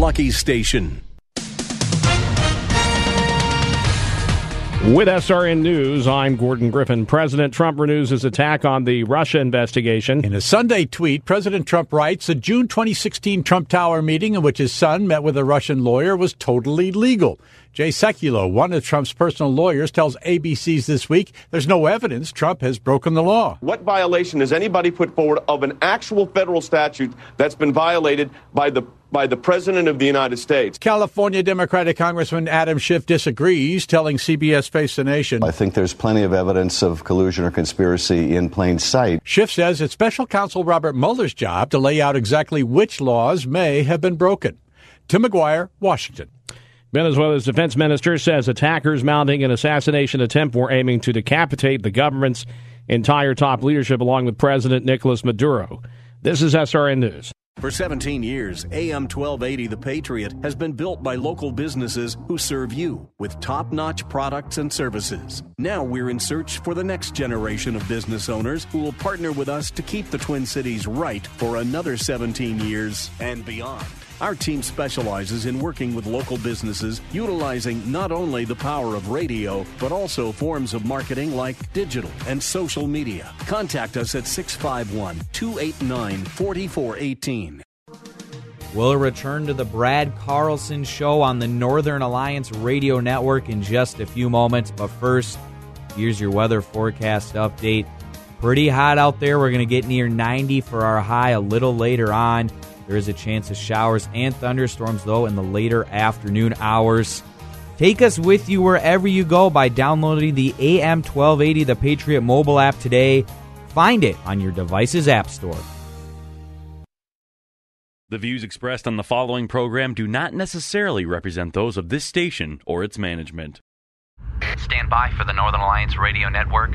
Lucky Station. With SRN News, I'm Gordon Griffin. President Trump renews his attack on the Russia investigation. In a Sunday tweet, President Trump writes a June 2016 Trump Tower meeting in which his son met with a Russian lawyer was totally legal. Jay Sekulow, one of Trump's personal lawyers, tells ABC's This Week there's no evidence Trump has broken the law. What violation has anybody put forward of an actual federal statute that's been violated by the by the President of the United States. California Democratic Congressman Adam Schiff disagrees, telling CBS Face the Nation. I think there's plenty of evidence of collusion or conspiracy in plain sight. Schiff says it's special counsel Robert Mueller's job to lay out exactly which laws may have been broken. Tim McGuire, Washington. Venezuela's defense minister says attackers mounting an assassination attempt were aiming to decapitate the government's entire top leadership along with President Nicolas Maduro. This is SRN News. For 17 years, AM 1280 The Patriot has been built by local businesses who serve you with top notch products and services. Now we're in search for the next generation of business owners who will partner with us to keep the Twin Cities right for another 17 years and beyond. Our team specializes in working with local businesses, utilizing not only the power of radio, but also forms of marketing like digital and social media. Contact us at 651 289 4418. We'll return to the Brad Carlson Show on the Northern Alliance Radio Network in just a few moments. But first, here's your weather forecast update. Pretty hot out there. We're going to get near 90 for our high a little later on. There is a chance of showers and thunderstorms, though, in the later afternoon hours. Take us with you wherever you go by downloading the AM 1280 The Patriot mobile app today. Find it on your device's app store. The views expressed on the following program do not necessarily represent those of this station or its management. Stand by for the Northern Alliance Radio Network.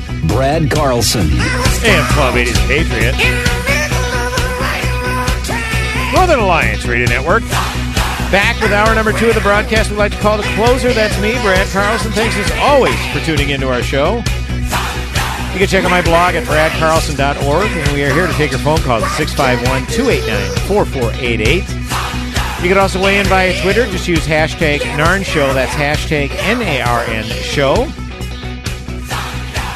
Brad Carlson. AM 1280 The Patriot. Northern Alliance Radio Network. Back with hour number two of the broadcast We'd like to call the closer. That's me, Brad Carlson. Thanks as always for tuning into our show. You can check out my blog at bradcarlson.org, and we are here to take your phone calls at 651 289 4488. You can also weigh in via Twitter. Just use hashtag NARN Show. That's hashtag N A R N Show.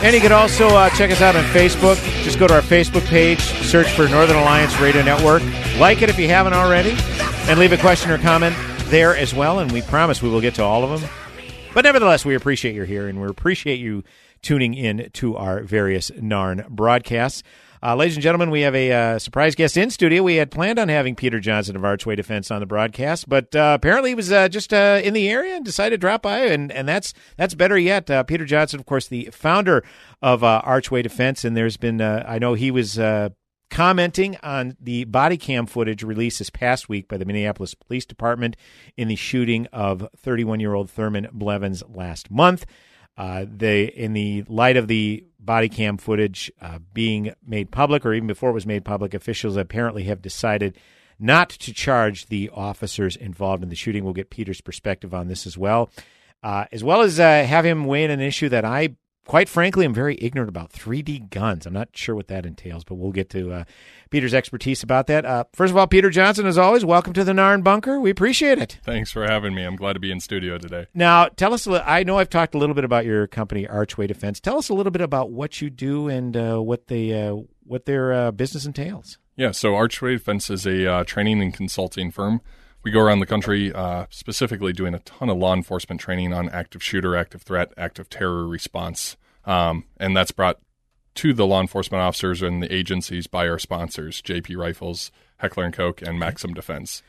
And you can also uh, check us out on Facebook. Just go to our Facebook page, search for Northern Alliance Radio Network. Like it if you haven't already, and leave a question or comment there as well. And we promise we will get to all of them. But nevertheless, we appreciate you're here, and we appreciate you tuning in to our various NARN broadcasts. Uh, ladies and gentlemen, we have a uh, surprise guest in studio. We had planned on having Peter Johnson of Archway Defense on the broadcast, but uh, apparently he was uh, just uh, in the area and decided to drop by, and, and that's that's better yet. Uh, Peter Johnson, of course, the founder of Archway Defense, and there's been I know he was commenting on the body cam footage released this past week by the Minneapolis Police Department in the shooting of 31 year old Thurman Blevins last month. Uh, they, in the light of the body cam footage uh, being made public, or even before it was made public, officials apparently have decided not to charge the officers involved in the shooting. We'll get Peter's perspective on this as well, uh, as well as uh, have him weigh in an issue that I, quite frankly, I'm very ignorant about 3D guns. I'm not sure what that entails, but we'll get to uh, Peter's expertise about that. Uh, first of all, Peter Johnson, as always, welcome to the Narn Bunker. We appreciate it. Thanks for having me. I'm glad to be in studio today. Now, tell us. I know I've talked a little bit about your company, Archway Defense. Tell us a little bit about what you do and uh, what they uh, what their uh, business entails. Yeah, so Archway Defense is a uh, training and consulting firm. We go around the country, uh, specifically doing a ton of law enforcement training on active shooter, active threat, active terror response, um, and that's brought to the law enforcement officers and the agencies by our sponsors, JP Rifles, Heckler and Koch, and Maxim Defense.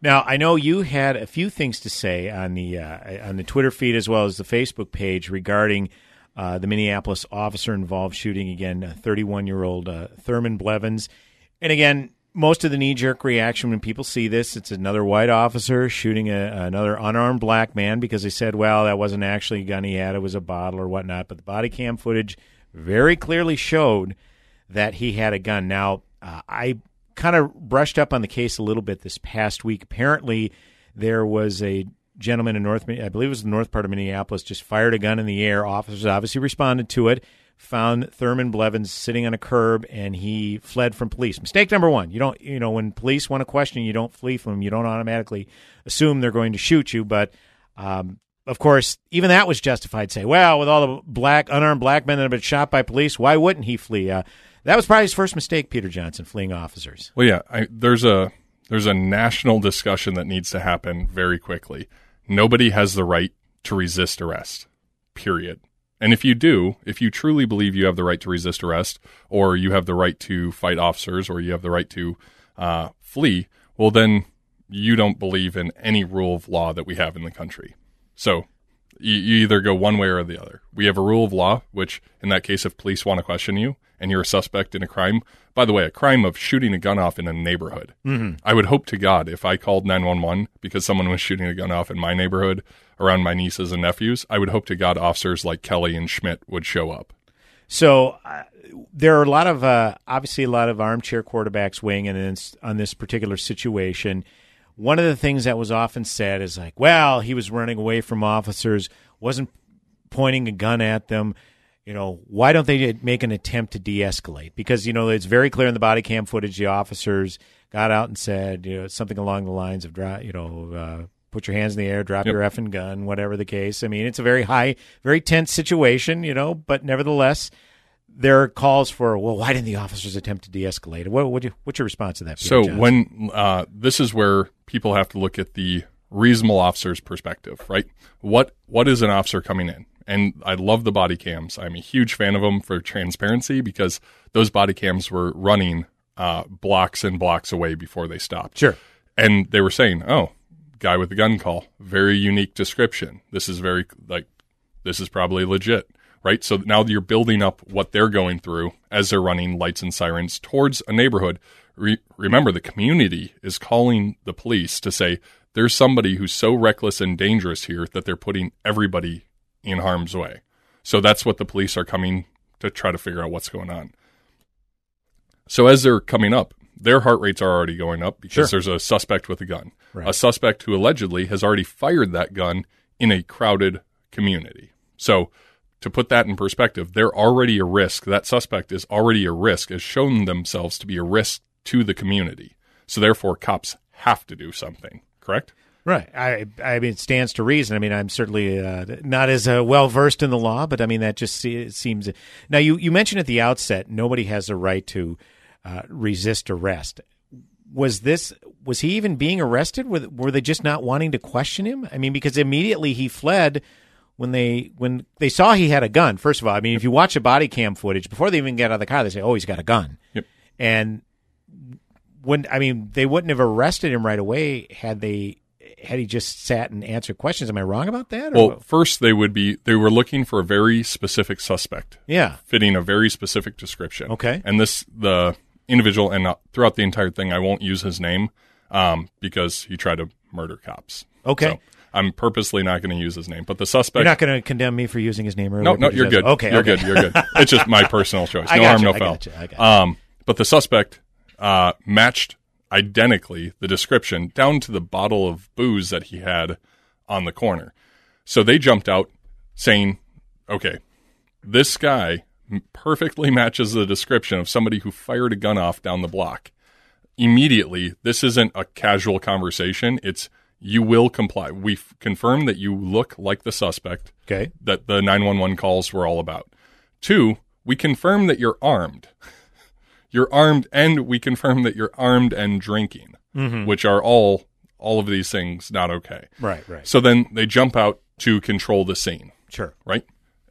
Now, I know you had a few things to say on the uh, on the Twitter feed as well as the Facebook page regarding uh, the Minneapolis officer involved shooting again, 31 year old uh, Thurman Blevins. And again, most of the knee jerk reaction when people see this, it's another white officer shooting a, another unarmed black man because they said, well, that wasn't actually a gun he had, it was a bottle or whatnot. But the body cam footage very clearly showed that he had a gun. Now, uh, I kind of brushed up on the case a little bit this past week. Apparently, there was a gentleman in North, I believe it was the north part of Minneapolis, just fired a gun in the air. Officers obviously responded to it found Thurman Blevins sitting on a curb and he fled from police. Mistake number one. You don't, you know, when police want to question you, don't flee from them. You don't automatically assume they're going to shoot you. But, um, of course, even that was justified. Say, well, with all the black, unarmed black men that have been shot by police, why wouldn't he flee? Uh, that was probably his first mistake, Peter Johnson, fleeing officers. Well, yeah, I, there's a there's a national discussion that needs to happen very quickly. Nobody has the right to resist arrest. Period. And if you do, if you truly believe you have the right to resist arrest, or you have the right to fight officers, or you have the right to uh, flee, well, then you don't believe in any rule of law that we have in the country. So you, you either go one way or the other. We have a rule of law, which in that case, if police want to question you and you're a suspect in a crime, by the way, a crime of shooting a gun off in a neighborhood. Mm-hmm. I would hope to God if I called 911 because someone was shooting a gun off in my neighborhood around my nieces and nephews, I would hope to God officers like Kelly and Schmidt would show up. So uh, there are a lot of uh, obviously a lot of armchair quarterbacks weighing in on this particular situation. One of the things that was often said is like, well, he was running away from officers, wasn't pointing a gun at them. You know, why don't they make an attempt to de-escalate? Because you know it's very clear in the body cam footage the officers got out and said you know something along the lines of you know uh, put your hands in the air, drop yep. your effing gun, whatever the case. I mean, it's a very high, very tense situation, you know, but nevertheless, there are calls for, well, why didn't the officers attempt to de-escalate? What would you, what's your response to that? Peter so Johnson? when uh, this is where people have to look at the reasonable officer's perspective, right? What what is an officer coming in? And I love the body cams. I'm a huge fan of them for transparency because those body cams were running uh, blocks and blocks away before they stopped. Sure. And they were saying, "Oh, guy with the gun call. Very unique description. This is very like this is probably legit, right? So now you're building up what they're going through as they're running lights and sirens towards a neighborhood. Re- remember, the community is calling the police to say there's somebody who's so reckless and dangerous here that they're putting everybody in harm's way. So that's what the police are coming to try to figure out what's going on. So as they're coming up, their heart rates are already going up because sure. there's a suspect with a gun. Right. A suspect who allegedly has already fired that gun in a crowded community. So, to put that in perspective, they're already a risk. That suspect is already a risk, has shown themselves to be a risk to the community. So, therefore, cops have to do something, correct? Right. I I mean, it stands to reason. I mean, I'm certainly uh, not as uh, well versed in the law, but I mean, that just seems. Now, you, you mentioned at the outset nobody has a right to uh, resist arrest. Was this was he even being arrested? Were, were they just not wanting to question him? I mean, because immediately he fled when they when they saw he had a gun. First of all, I mean, if you watch the body cam footage before they even get out of the car, they say, "Oh, he's got a gun." Yep. And when I mean, they wouldn't have arrested him right away had they had he just sat and answered questions. Am I wrong about that? Well, first they would be they were looking for a very specific suspect. Yeah, fitting a very specific description. Okay, and this the individual, and uh, throughout the entire thing, I won't use his name um, because he tried to murder cops. Okay. So I'm purposely not going to use his name, but the suspect. You're not going to condemn me for using his name earlier. No, no, you're good. Okay, you're okay. good. You're good. It's just my personal choice. No harm, you, no I foul. You, um, but the suspect uh, matched identically the description down to the bottle of booze that he had on the corner. So they jumped out saying, "Okay, this guy perfectly matches the description of somebody who fired a gun off down the block. Immediately, this isn't a casual conversation. It's you will comply. We confirm that you look like the suspect. Okay. That the 911 calls were all about. Two, we confirm that you're armed. you're armed, and we confirm that you're armed and drinking, mm-hmm. which are all all of these things not okay. Right, right. So then they jump out to control the scene. Sure. Right?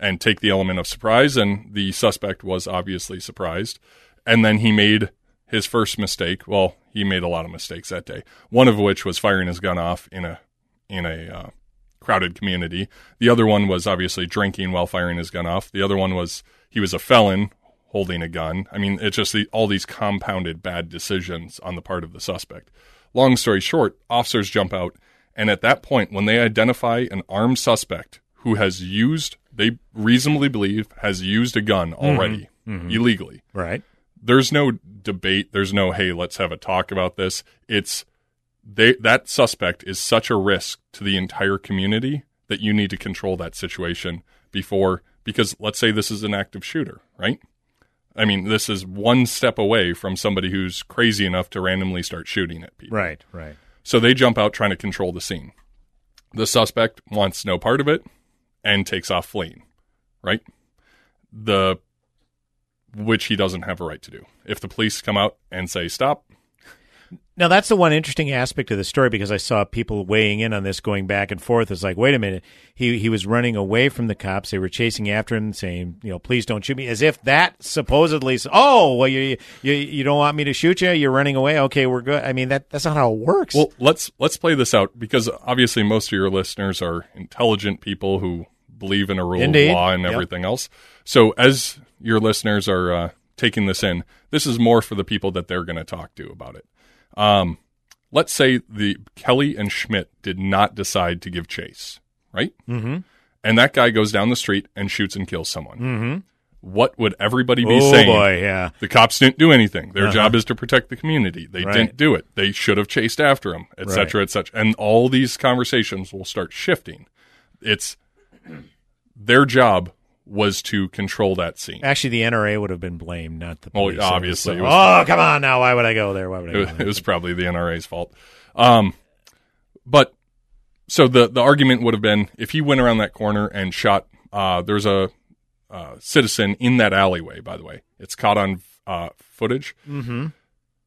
And take the element of surprise. And the suspect was obviously surprised. And then he made his first mistake. Well, he made a lot of mistakes that day. One of which was firing his gun off in a in a uh, crowded community. The other one was obviously drinking while firing his gun off. The other one was he was a felon holding a gun. I mean, it's just the, all these compounded bad decisions on the part of the suspect. Long story short, officers jump out, and at that point, when they identify an armed suspect who has used, they reasonably believe, has used a gun already Mhm. illegally. Right. There's no debate. There's no, hey, let's have a talk about this. It's they that suspect is such a risk to the entire community that you need to control that situation before because let's say this is an active shooter, right? I mean, this is one step away from somebody who's crazy enough to randomly start shooting at people. Right, right. So they jump out trying to control the scene. The suspect wants no part of it and takes off fleeing, right? The which he doesn't have a right to do. If the police come out and say stop, Now that's the one interesting aspect of the story because I saw people weighing in on this, going back and forth. It's like, wait a minute, he he was running away from the cops. They were chasing after him, saying, you know, please don't shoot me, as if that supposedly. Oh, well, you you you don't want me to shoot you? You're running away. Okay, we're good. I mean, that that's not how it works. Well, let's let's play this out because obviously most of your listeners are intelligent people who believe in a rule Indeed. of law and Yep. everything else. So as your listeners are uh, taking this in, this is more for the people that they're going to talk to about it. Um, let's say the Kelly and Schmidt did not decide to give chase, right? Mm-hmm. And that guy goes down the street and shoots and kills someone. Mm-hmm. What would everybody be saying? Oh, saying? boy, yeah. The cops didn't do anything. Their Uh-huh. job is to protect the community. They Right. didn't do it. They should have chased after him, et Right. cetera, et cetera. And all these conversations will start shifting. It's their job was to control that scene. Actually, the NRA would have been blamed, not the Well, police. obviously, So- oh, come on now. Why would I go there? Why would I It go was, there? it was probably the NRA's fault. Um, but so the the argument would have been if he went around that corner and shot. Uh, there's a uh, citizen in that alleyway. By the way, it's caught on uh, footage. Mhm.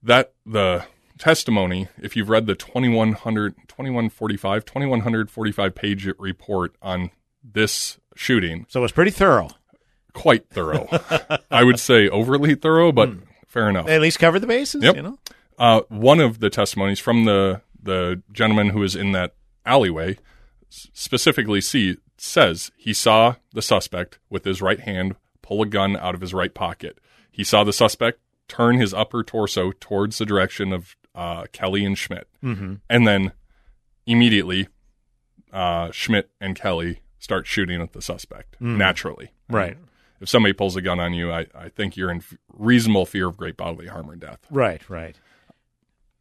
That the testimony. If you've read the 2100, 2145, 2145 page report on this shooting, So it was pretty thorough. quite thorough. I would say overly thorough, but fair enough. They at least covered the bases. Yep. You know. Uh, one of the testimonies from the the gentleman who was in that alleyway specifically see says he saw the suspect with his right hand pull a gun out of his right pocket. He saw the suspect turn his upper torso towards the direction of uh, Kelly and Schmidt, Mhm. and then immediately uh, Schmidt and Kelly start shooting at the suspect Mm. naturally. Right. If somebody pulls a gun on you, I, I think you're in reasonable fear of great bodily harm or death. Right, right.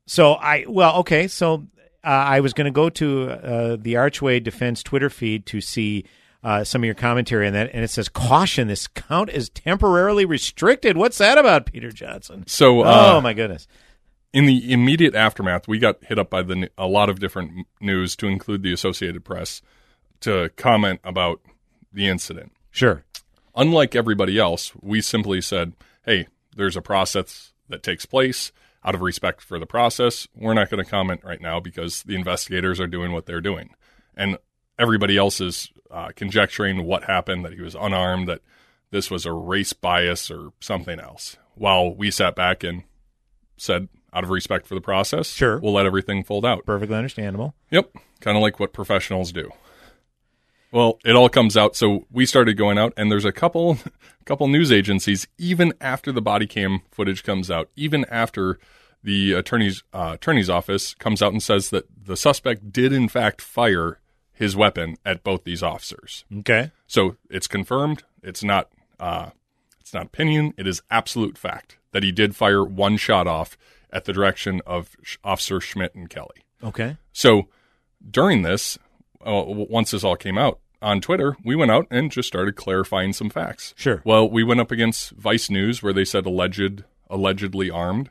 So I well, okay. So uh, I was going to go to uh, the Archway Defense Twitter feed to see uh, some of your commentary on that, and it says caution: this count is temporarily restricted. What's that about, Peter Johnson? So, uh, oh my goodness. in the immediate aftermath, we got hit up by the a lot of different news, to include the Associated Press, to comment about the incident. Sure. Unlike everybody else, we simply said, "Hey, there's a process that takes place. Out of respect for the process, we're not going to comment right now because the investigators are doing what they're doing, and everybody else is uh, conjecturing what happened, that he was unarmed, that this was a race bias or something else." While we sat back and said, out of respect for the process, Sure. we'll let everything fold out. Perfectly understandable. Yep, kind of like what professionals do. Well, it all comes out. So we started going out, and there's a couple, couple news agencies. Even after the body cam footage comes out, even after the attorney's uh, attorney's office comes out and says that the suspect did in fact fire his weapon at both these officers. Okay. So it's confirmed. It's not. Uh, it's not opinion. It is absolute fact that he did fire one shot off at the direction of Sh- Officer Schmidt and Kelly. Okay. So during this, uh, once this all came out on Twitter, we went out and just started clarifying some facts. Sure. Well, we went up against Vice News where they said alleged, allegedly armed.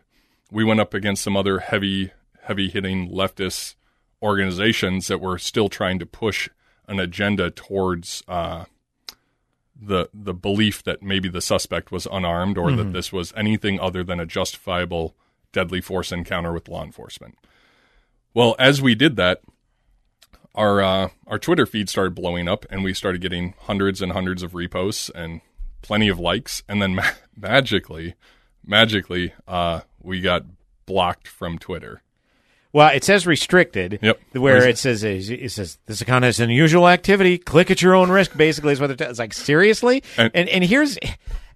We went up against some other heavy, heavy hitting leftist organizations that were still trying to push an agenda towards uh, the the belief that maybe the suspect was unarmed or that Mhm. this was anything other than a justifiable deadly force encounter with law enforcement. Well, as we did that, our uh, our Twitter feed started blowing up, and we started getting hundreds and hundreds of reposts and plenty of likes, and then ma- magically, magically, uh, we got blocked from Twitter. Well, it says restricted. Yep. Where it says it says this account has unusual activity. Click at your own risk. Basically, is what it it's like. Seriously, and and, and here's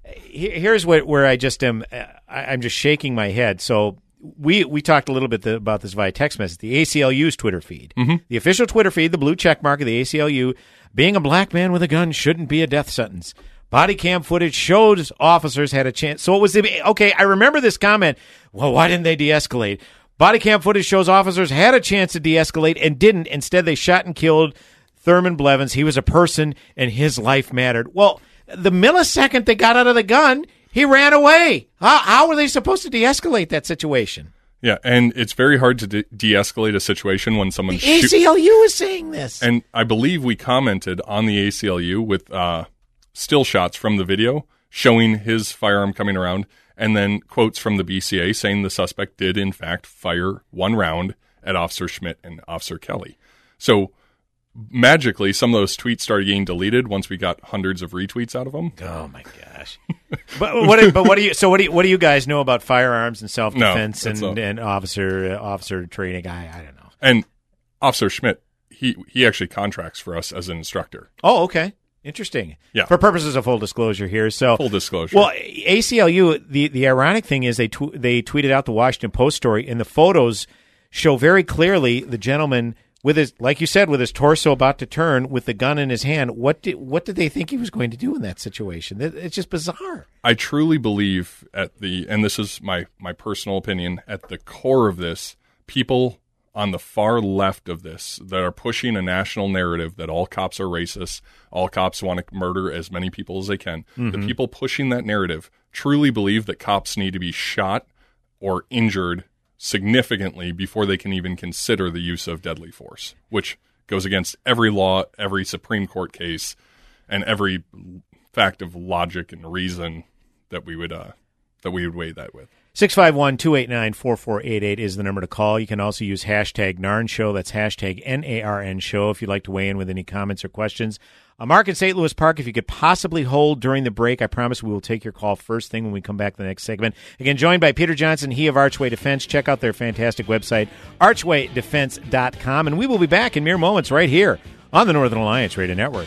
here's what where I just am. I'm just shaking my head. So we we talked a little bit the, about this via text message. The ACLU's Twitter feed, Mhm. the official Twitter feed, the blue check mark of the ACLU. Being a black man with a gun shouldn't be a death sentence. Body cam footage shows officers had a chance. So it was the, okay. I remember this comment. Well, why didn't they de-escalate? Body cam footage shows officers had a chance to de-escalate and didn't. Instead, they shot and killed Thurman Blevins. He was a person, and his life mattered. Well, the millisecond they got out of the gun, he ran away. How, how were they supposed to de-escalate that situation? Yeah, and it's very hard to de- de-escalate a situation when someone The shoot- ACLU is saying this. And I believe we commented on the ACLU with uh, still shots from the video showing his firearm coming around, and then quotes from the BCA saying the suspect did, in fact, fire one round at Officer Schmidt and Officer Kelly. So magically, some of those tweets started getting deleted once we got hundreds of retweets out of them. Oh my gosh! But what? do- But what do you? So what do you? What do you guys know about firearms and self defense that's and, and officer uh, officer training? I I don't know. And Officer Schmidt, he he actually contracts for us as an instructor. Oh, okay. Interesting. Yeah. For purposes of full disclosure here, so Full disclosure. Well, ACLU. The the ironic thing is they tw- they tweeted out the Washington Post story, and the photos show very clearly the gentleman with his, like you said, with his torso about to turn, with the gun in his hand. What did what did they think he was going to do in that situation? It's just bizarre. I truly believe at the and this is my my personal opinion at the core of this people on the far left of this that are pushing a national narrative that all cops are racist, all cops want to murder as many people as they can. The Mm-hmm. Mhm. people pushing that narrative truly believe that cops need to be shot or injured significantly before they can even consider the use of deadly force, which goes against every law, every Supreme Court case, and every fact of logic and reason that we would uh, that we would weigh that with. 651 289 4488 is the number to call. You can also use hashtag NARN Show. That's hashtag N A R N Show if you'd like to weigh in with any comments or questions. Uh, Mark in St. Louis Park, if you could possibly hold during the break, I promise we will take your call first thing when we come back to the next segment. Again, joined by Peter Johnson, he of Archway Defense. Check out their fantastic website, archwaydefense.com. And we will be back in mere moments right here on the Northern Alliance Radio Network.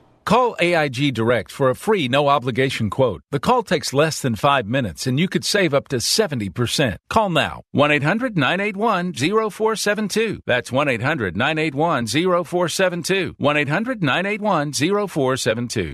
Call AIG Direct for a free no obligation quote. The call takes less than five minutes and you could save up to 70%. Call now 1 800 981 0472. That's 1 800 981 0472. 1 800 981 0472.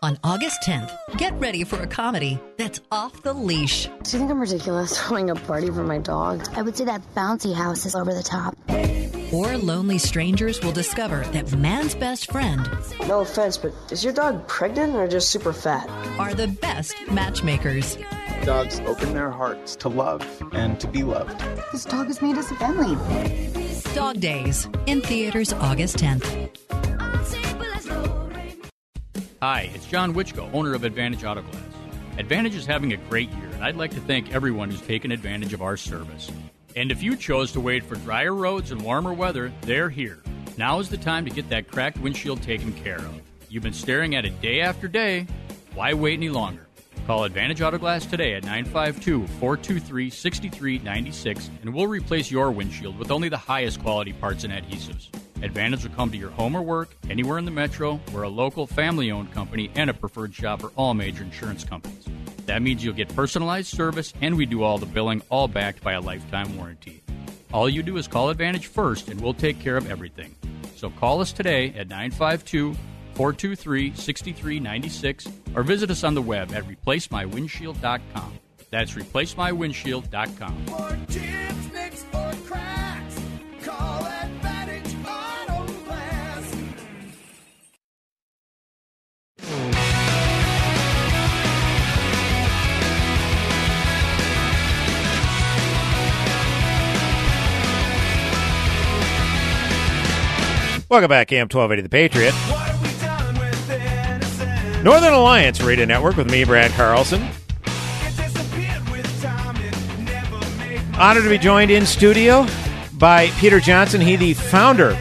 On August 10th, get ready for a comedy that's off the leash. Do you think I'm ridiculous throwing a party for my dog? I would say that bouncy house is over the top. Or lonely strangers will discover that man's best friend No offense, but is your dog pregnant or just super fat? are the best matchmakers. Dogs open their hearts to love and to be loved. This dog has made us a family. Dog Days in theaters August 10th. Hi, it's John Wichko, owner of Advantage Auto Glass. Advantage is having a great year, and I'd like to thank everyone who's taken advantage of our service. And if you chose to wait for drier roads and warmer weather, they're here. Now is the time to get that cracked windshield taken care of. You've been staring at it day after day. Why wait any longer? Call Advantage Auto Glass today at 952 423 6396 and we'll replace your windshield with only the highest quality parts and adhesives. Advantage will come to your home or work, anywhere in the metro. We're a local family owned company and a preferred shop for all major insurance companies. That means you'll get personalized service and we do all the billing, all backed by a lifetime warranty. All you do is call Advantage first and we'll take care of everything. So call us today at 952 423 6396 or visit us on the web at replacemywindshield.com. That's replacemywindshield.com. Welcome back, AM 1280 The Patriot. Northern Alliance Radio Network with me, Brad Carlson. Honored to be joined in studio by Peter Johnson. He, the founder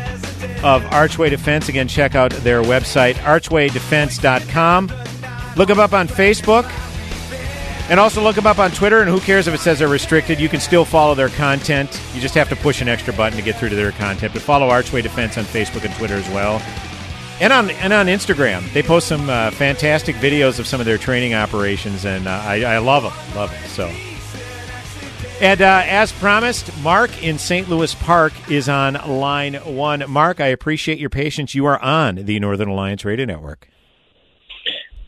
of Archway Defense. Again, check out their website, archwaydefense.com. Look them up on Facebook. And also look them up on Twitter. And who cares if it says they're restricted? You can still follow their content. You just have to push an extra button to get through to their content. But follow Archway Defense on Facebook and Twitter as well. And on and on Instagram, they post some uh, fantastic videos of some of their training operations, and uh, I, I love them, love them. So, and uh, as promised, Mark in St. Louis Park is on line one. Mark, I appreciate your patience. You are on the Northern Alliance Radio Network.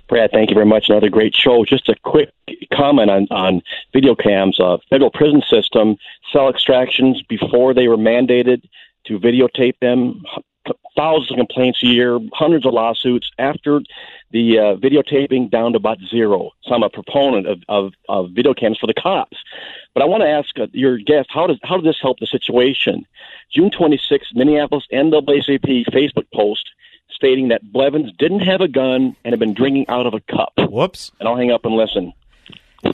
Brad, thank you very much. Another great show. Just a quick comment on, on video cams. Uh, federal prison system, cell extractions before they were mandated to videotape them. Thousands of complaints a year, hundreds of lawsuits. After the uh, videotaping, down to about zero. So I'm a proponent of, of, of video cams for the cops. But I want to ask uh, your guest, how does how does this help the situation? June 26th, Minneapolis NAACP Facebook post stating that Blevins didn't have a gun and had been drinking out of a cup. Whoops. And I'll hang up and listen. Well,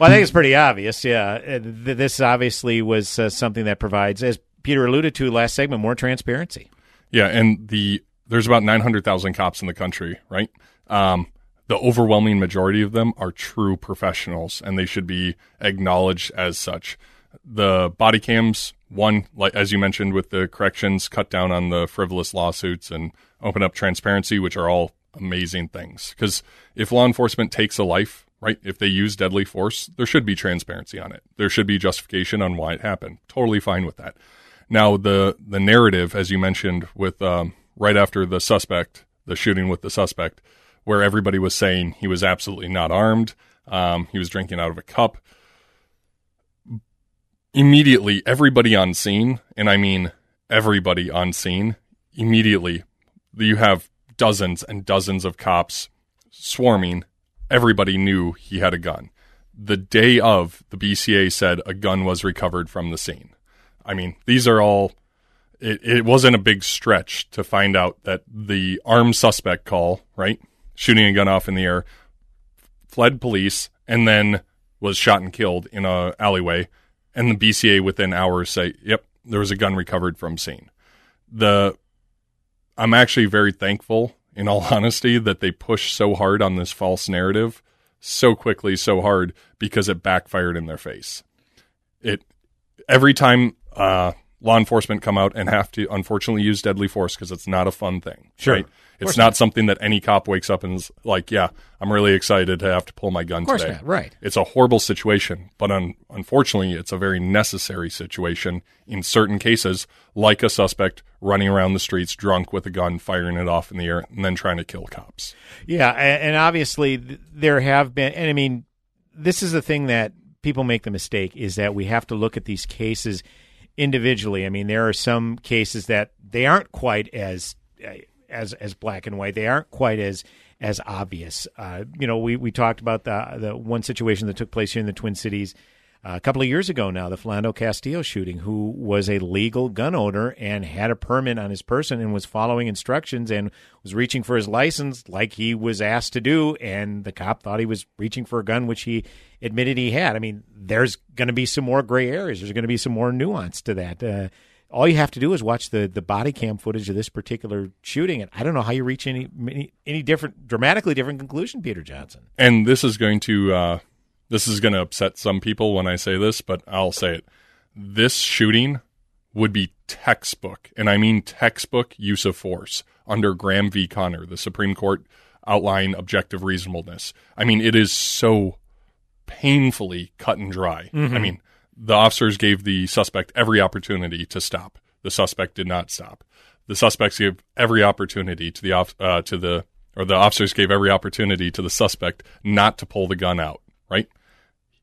I think it's pretty obvious. Yeah, Uh, this obviously was uh, something that provides, as Peter alluded to last segment, more transparency. Yeah, and the there's about 900,000 cops in the country, right? Um, the overwhelming majority of them are true professionals, and they should be acknowledged as such. The body cams, one, like as you mentioned, with the corrections, cut down on the frivolous lawsuits and open up transparency, which are all amazing things. Because if law enforcement takes a life, right, if they use deadly force, there should be transparency on it. There should be justification on why it happened. Totally fine with that. Now, the the narrative, as you mentioned, with um, right after the suspect, the shooting with the suspect, where everybody was saying he was absolutely not armed, um, he was drinking out of a cup. Immediately, everybody on scene, and I mean everybody on scene, immediately, you have dozens and dozens of cops swarming. Everybody knew he had a gun. The day of, the BCA said a gun was recovered from the scene. I mean, these are all. It, it wasn't a big stretch to find out that the armed suspect call, right, shooting a gun off in the air, fled police, and then was shot and killed in a alleyway. And the BCA within hours say, "Yep, there was a gun recovered from scene." The I'm actually very thankful, in all honesty, that they pushed so hard on this false narrative so quickly, so hard, because it backfired in their face. It every time uh, law enforcement come out and have to unfortunately use deadly force because it's not a fun thing. Sure. Right? It's not something that any cop wakes up and is like, yeah, I'm really excited to have to pull my gun Of course today. not, right. It's a horrible situation, but un- unfortunately, it's a very necessary situation in certain cases, like a suspect running around the streets drunk with a gun, firing it off in the air, and then trying to kill cops. Yeah, and obviously there have been, and I mean, this is the thing that people make the mistake is that we have to look at these cases individually. I mean, there are some cases that they aren't quite as eh, as as black and white. They aren't quite as as obvious. Uh, you know, we we talked about the the one situation that took place here in the Twin Cities. a couple of years ago now, the Philando Castillo shooting, who was a legal gun owner and had a permit on his person and was following instructions and was reaching for his license like he was asked to do. And the cop thought he was reaching for a gun, which he admitted he had. I mean, there's going to be some more gray areas. There's going to be some more nuance to that. Uh, all you have to do is watch the, the body cam footage of this particular shooting, and I don't know how you reach any any, any different, dramatically different conclusion, Peter Johnson. And this is going to uh, this is going to upset some people when I say this, but I'll say it. This shooting would be textbook, and I mean textbook use of force under Graham v. Connor, the Supreme Court outline objective reasonableness. I mean, it is so painfully cut and dry. Mhm. I mean, the officers gave the suspect every opportunity to stop. The suspect did not stop. The suspects gave every opportunity to the off, uh, to the or the officers gave every opportunity to the suspect not to pull the gun out. Right?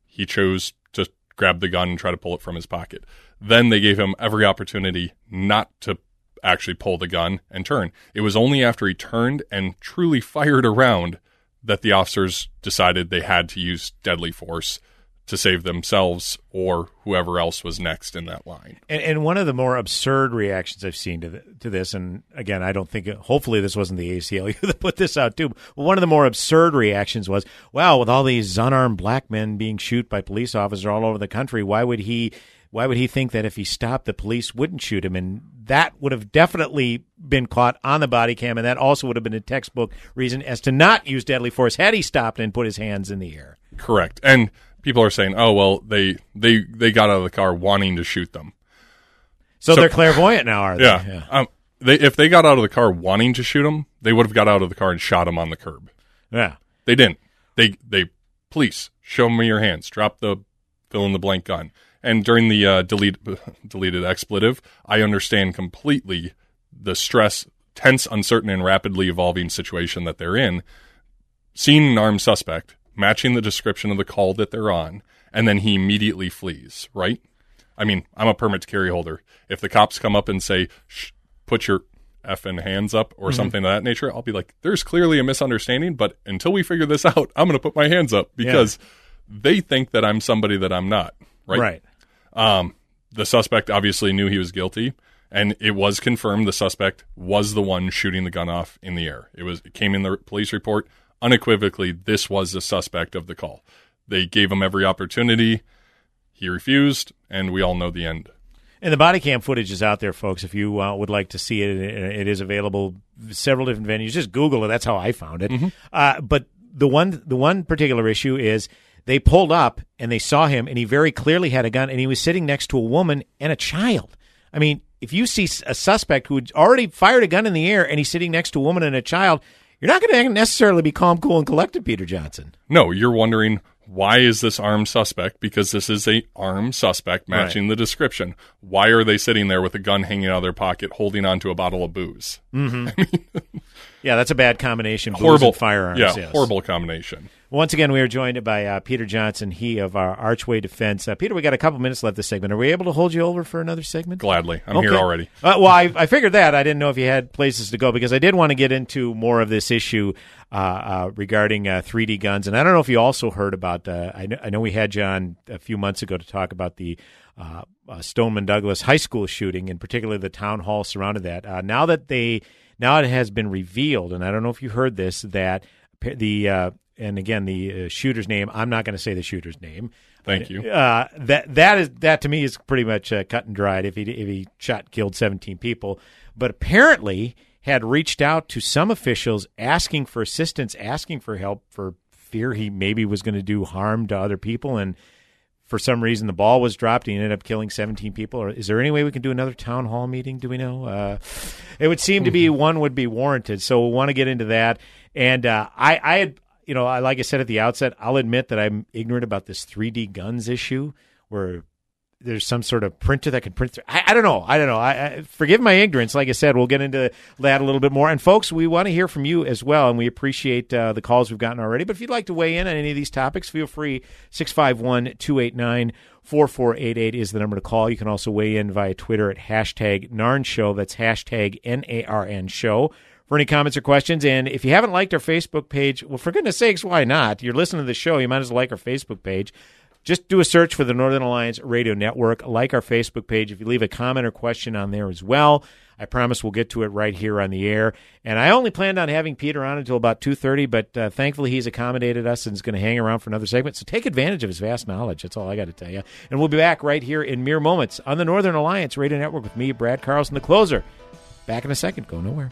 He chose to grab the gun and try to pull it from his pocket. Then they gave him every opportunity not to actually pull the gun and turn. It was only after he turned and truly fired around that the officers decided they had to use deadly force to save themselves or whoever else was next in that line. And, and one of the more absurd reactions I've seen to the, to this, and again, I don't think, hopefully, this wasn't the ACLU that put this out too. But one of the more absurd reactions was, "Wow, with all these unarmed black men being shot by police officers all over the country, why would he?" Why would he think that if he stopped, the police wouldn't shoot him? And that would have definitely been caught on the body cam, and that also would have been a textbook reason as to not use deadly force had he stopped and put his hands in the air. Correct. And people are saying, "Oh, well, they they they got out of the car wanting to shoot them." So they're clairvoyant now, are they? Yeah. Yeah. Um, they if they got out of the car wanting to shoot him, they would have got out of the car and shot him on the curb. Yeah. They didn't. They they police show me your hands. Drop the fill in the blank gun. And during the uh, delete deleted expletive, I understand completely the stress, tense, uncertain, and rapidly evolving situation that they're in. Seeing an armed suspect, matching the description of the call that they're on, and then he immediately flees. Right? I mean, I'm a permit to carry holder. If the cops come up and say, "Put your effing hands up" or Mhm. something of that nature, I'll be like, "There's clearly a misunderstanding." But until we figure this out, I'm going to put my hands up because they think that I'm somebody that I'm not. Right. Right. Um, the suspect obviously knew he was guilty, and it was confirmed the suspect was the one shooting the gun off in the air. It was it came in the police report unequivocally. This was the suspect of the call. They gave him every opportunity. He refused, and we all know the end. And the body cam footage is out there, folks. If you uh, would like to see it, it, is available several different venues. Just Google it. That's how I found it. Uh, but the one, the one particular issue is they pulled up and they saw him, and he very clearly had a gun, and he was sitting next to a woman and a child. I mean, if you see a suspect who had already fired a gun in the air and he's sitting next to a woman and a child, you're not going to necessarily be calm, cool, and collected, Peter Johnson. No, you're wondering why is this armed suspect? Because this is a armed suspect matching the description. Why are they sitting there with a gun hanging out of their pocket, holding onto a bottle of booze? Mm-hmm. yeah, that's a bad combination. Horrible firearms. Yeah, yes. horrible combination. Once again, we are joined by uh, Peter Johnson, he of our Archway Defense. Uh, Peter, we got a couple minutes left this segment. Are we able to hold you over for another segment? Gladly, I'm here already. Uh, well, I, I figured that. I didn't know if you had places to go because I did want to get into more of this issue uh, uh, regarding uh, 3D guns. And I don't know if you also heard about. Uh, I, know, I know we had John a few months ago to talk about the uh, uh, Stoneman Douglas High School shooting, and particularly the town hall surrounded that. Uh, now that they now it has been revealed, and I don't know if you heard this that the uh, and again the uh, shooter's name. I'm not going to say the shooter's name. Thank you. Uh, that that is that to me is pretty much uh, cut and dried. If he if he shot killed 17 people, but apparently had reached out to some officials asking for assistance, asking for help for fear he maybe was going to do harm to other people, and for some reason the ball was dropped. And he ended up killing 17 people. Or is there any way we can do another town hall meeting? Do we know? Uh, it would seem to be one would be warranted. So we want to get into that. And uh, I, I had, you know, I, like I said at the outset, I'll admit that I'm ignorant about this 3D guns issue where there's some sort of printer that can print. Through. I, I don't know. I don't know. I, I forgive my ignorance. Like I said, we'll get into that a little bit more. And folks, we want to hear from you as well, and we appreciate uh, the calls we've gotten already. But if you'd like to weigh in on any of these topics, feel free. 651-289-4488 is the number to call. You can also weigh in via Twitter at hashtag Narn Show. That's hashtag N A R N Show for any comments or questions. And if you haven't liked our Facebook page, well, for goodness sakes, why not? You're listening to the show. You might as well like our Facebook page Just do a search for the Northern Alliance Radio Network. Like our Facebook page. If you leave a comment or question on there as well, I promise we'll get to it right here on the air. And I only planned on having Peter on until about 2.30, but uh, thankfully he's accommodated us and is going to hang around for another segment. So take advantage of his vast knowledge. That's all I got to tell you. And we'll be back right here in mere moments on the Northern Alliance Radio Network with me, Brad Carlson, the closer. Back in a second. Go nowhere.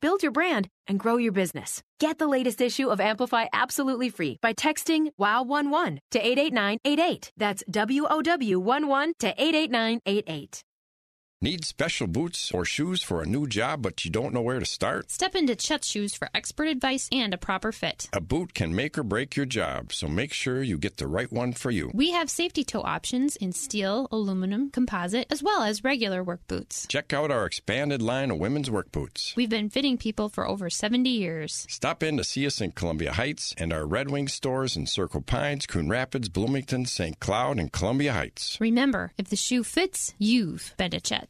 build your brand, and grow your business. Get the latest issue of Amplify absolutely free by texting WOW11 to 88988. That's W O W 11 to 88988. Need special boots or shoes for a new job, but you don't know where to start? Step into Chet Shoes for expert advice and a proper fit. A boot can make or break your job, so make sure you get the right one for you. We have safety toe options in steel, aluminum, composite, as well as regular work boots. Check out our expanded line of women's work boots. We've been fitting people for over 70 years. Stop in to see us in Columbia Heights and our Red Wing stores in Circle Pines, Coon Rapids, Bloomington, St. Cloud, and Columbia Heights. Remember, if the shoe fits, you've been to Chet's.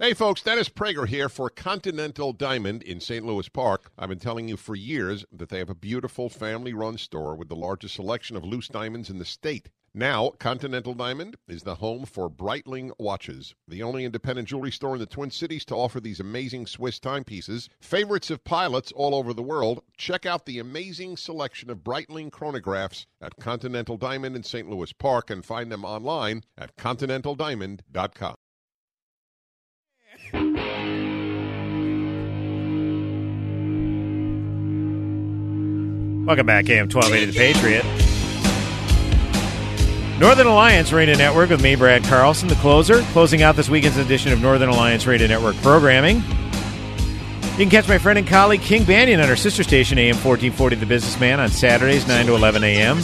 Hey folks, Dennis Prager here for Continental Diamond in St. Louis Park. I've been telling you for years that they have a beautiful family run store with the largest selection of loose diamonds in the state. Now, Continental Diamond is the home for Breitling watches, the only independent jewelry store in the Twin Cities to offer these amazing Swiss timepieces, favorites of pilots all over the world. Check out the amazing selection of Breitling chronographs at Continental Diamond in St. Louis Park and find them online at continentaldiamond.com. Welcome back, AM 1280 The Patriot. Northern Alliance Radio Network with me, Brad Carlson, the closer, closing out this weekend's edition of Northern Alliance Radio Network programming. You can catch my friend and colleague King Banaian on our sister station, AM 1440 The Businessman, on Saturdays, 9 to 11 a.m.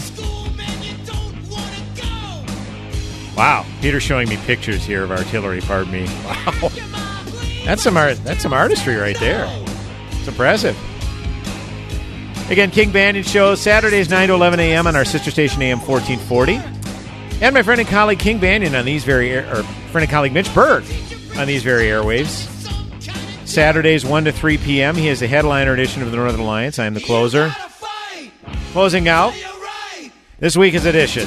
Wow, Peter's showing me pictures here of artillery, pardon me. Wow. That's some art, that's some artistry right there. It's impressive. Again, King Banaian Show, Saturdays 9 to 11 a.m. on our sister station, AM 1440. And my friend and colleague King Banaian on these very, air, or friend and colleague Mitch Berg on these very airwaves. Saturdays 1 to 3 p.m. He is the headliner edition of the Northern Alliance. I am the closer. Closing out this week's edition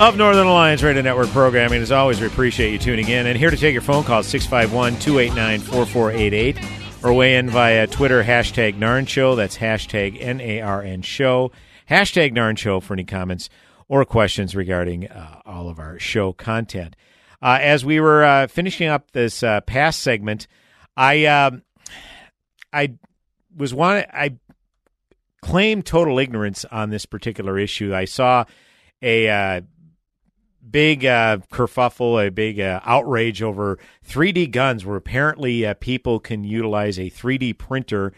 of Northern Alliance Radio Network programming. As always, we appreciate you tuning in. And here to take your phone calls 651 289 4488 or weigh in via Twitter, hashtag Narn Show. That's hashtag N A R N Show. Hashtag Narn Show for any comments or questions regarding uh, all of our show content. Uh, as we were uh, finishing up this uh, past segment, I um, I was one I claimed total ignorance on this particular issue. I saw a uh, big uh, kerfuffle, a big uh, outrage over 3D guns, where apparently uh, people can utilize a 3D printer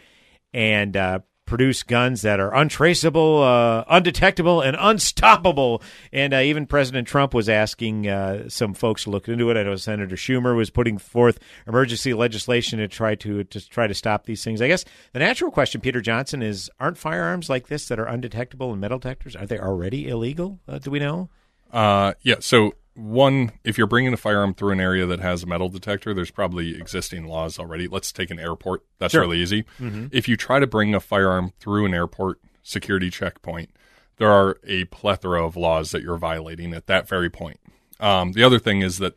and uh, produce guns that are untraceable, uh, undetectable, and unstoppable. And uh, even President Trump was asking some folks to look into it. I know Senator Schumer was putting forth emergency legislation to try to to try to stop these things. I guess the natural question, Peter Johnson, is: Aren't firearms like this that are undetectable and metal detectors are they already illegal? Do we know? Uh, yeah. So one, if you're bringing a firearm through an area that has a metal detector, there's probably existing laws already. Let's take an airport. That's Sure. really easy. Mhm. If you try to bring a firearm through an airport security checkpoint, there are a plethora of laws that you're violating at that very point. Um, the other thing is that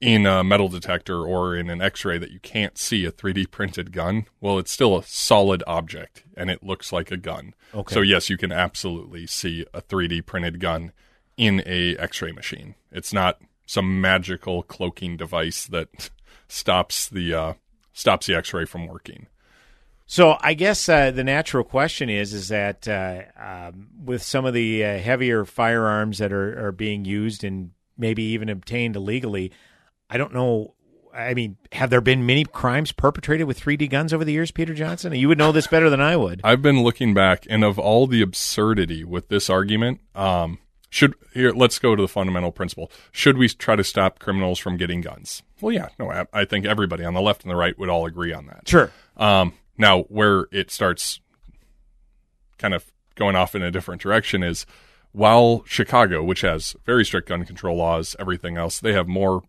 in a metal detector or in an x-ray that you can't see a 3D printed gun, well, it's still a solid object and it looks like a gun. Okay. So yes, you can absolutely see a 3D printed gun in a x-ray machine. It's not some magical cloaking device that stops the uh, stops the x-ray from working. So I guess uh, the natural question is is that uh, um, with some of the uh, heavier firearms that are, are being used and maybe even obtained illegally, I don't know. I mean, have there been many crimes perpetrated with 3D guns over the years, Peter Johnson? You would know this better than I would. I've been looking back, and of all the absurdity with this argument, um, should here let's go to the fundamental principle. Should we try to stop criminals from getting guns? Well, yeah, no, I, I think everybody on the left and the right would all agree on that. Sure. Um, now, where it starts kind of going off in a different direction is while Chicago, which has very strict gun control laws, everything else, they have more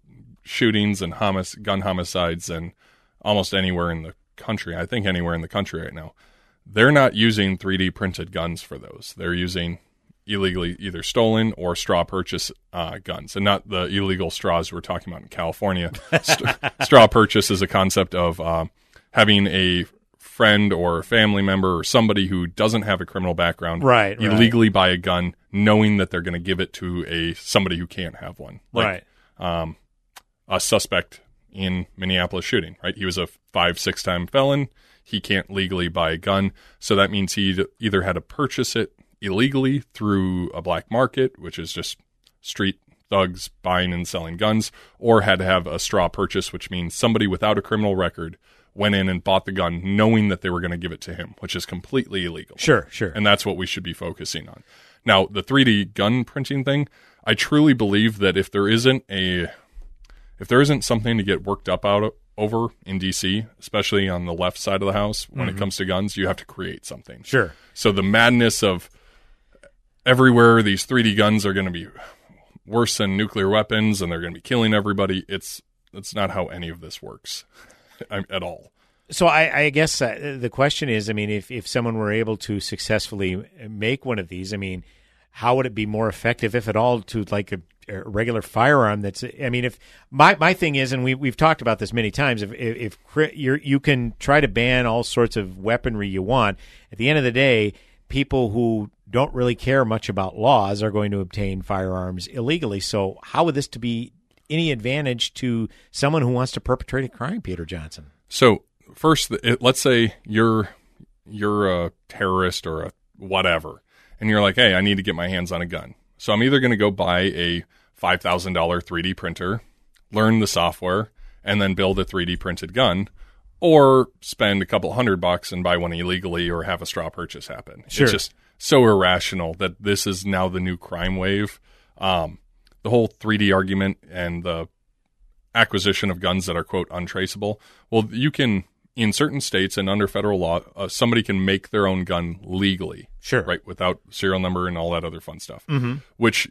shootings and homic- gun homicides than almost anywhere in the country. I think anywhere in the country right now. They're not using 3D printed guns for those. They're using illegally either stolen or straw purchase uh, guns, and not the illegal straws we're talking about in California. St- straw purchase is a concept of uh, having a friend or a family member or somebody who doesn't have a criminal background Right, right. illegally buy a gun knowing that they're going to give it to a somebody who can't have one Right. um, a suspect in Minneapolis shooting right he was a five six time felon he can't legally buy a gun so that means he either had to purchase it illegally through a black market which is just street thugs buying and selling guns or had to have a straw purchase which means somebody without a criminal record went in and bought the gun knowing that they were going to give it to him which is completely illegal Sure, sure. and that's what we should be focusing on now the 3d gun printing thing i truly believe that if there isn't a if there isn't something to get worked up out of, over in dc especially on the left side of the house when Mhm. it comes to guns you have to create something Sure. so the madness of everywhere these 3D guns are going to be worse than nuclear weapons and they're going to be killing everybody. It's that's not how any of this works at all. So I, I guess uh, the question is, I mean, if, if someone were able to successfully make one of these, I mean, how would it be more effective, if at all, to like a, a regular firearm? That's, I mean, if my, my thing is, and we we've talked about this many times, if if, if you're, you can try to ban all sorts of weaponry you want, at the end of the day, people who don't really care much about laws are going to obtain firearms illegally. So how would this to be any advantage to someone who wants to perpetrate a crime, Peter Johnson? So first, let's say you're you're a terrorist or a whatever, and you're like, hey, I need to get my hands on a gun. So I'm either going to go buy a five thousand dollar 3D printer, learn the software, and then build a 3D printed gun, or spend a couple hundred bucks and buy one illegally or have a straw purchase happen. Sure. It's just so irrational that this is now the new crime wave. Um, the whole 3D argument and the acquisition of guns that are quote untraceable. Well, you can in certain states and under federal law, uh, somebody can make their own gun legally, Sure. right, without serial number and all that other fun stuff. Mhm. Which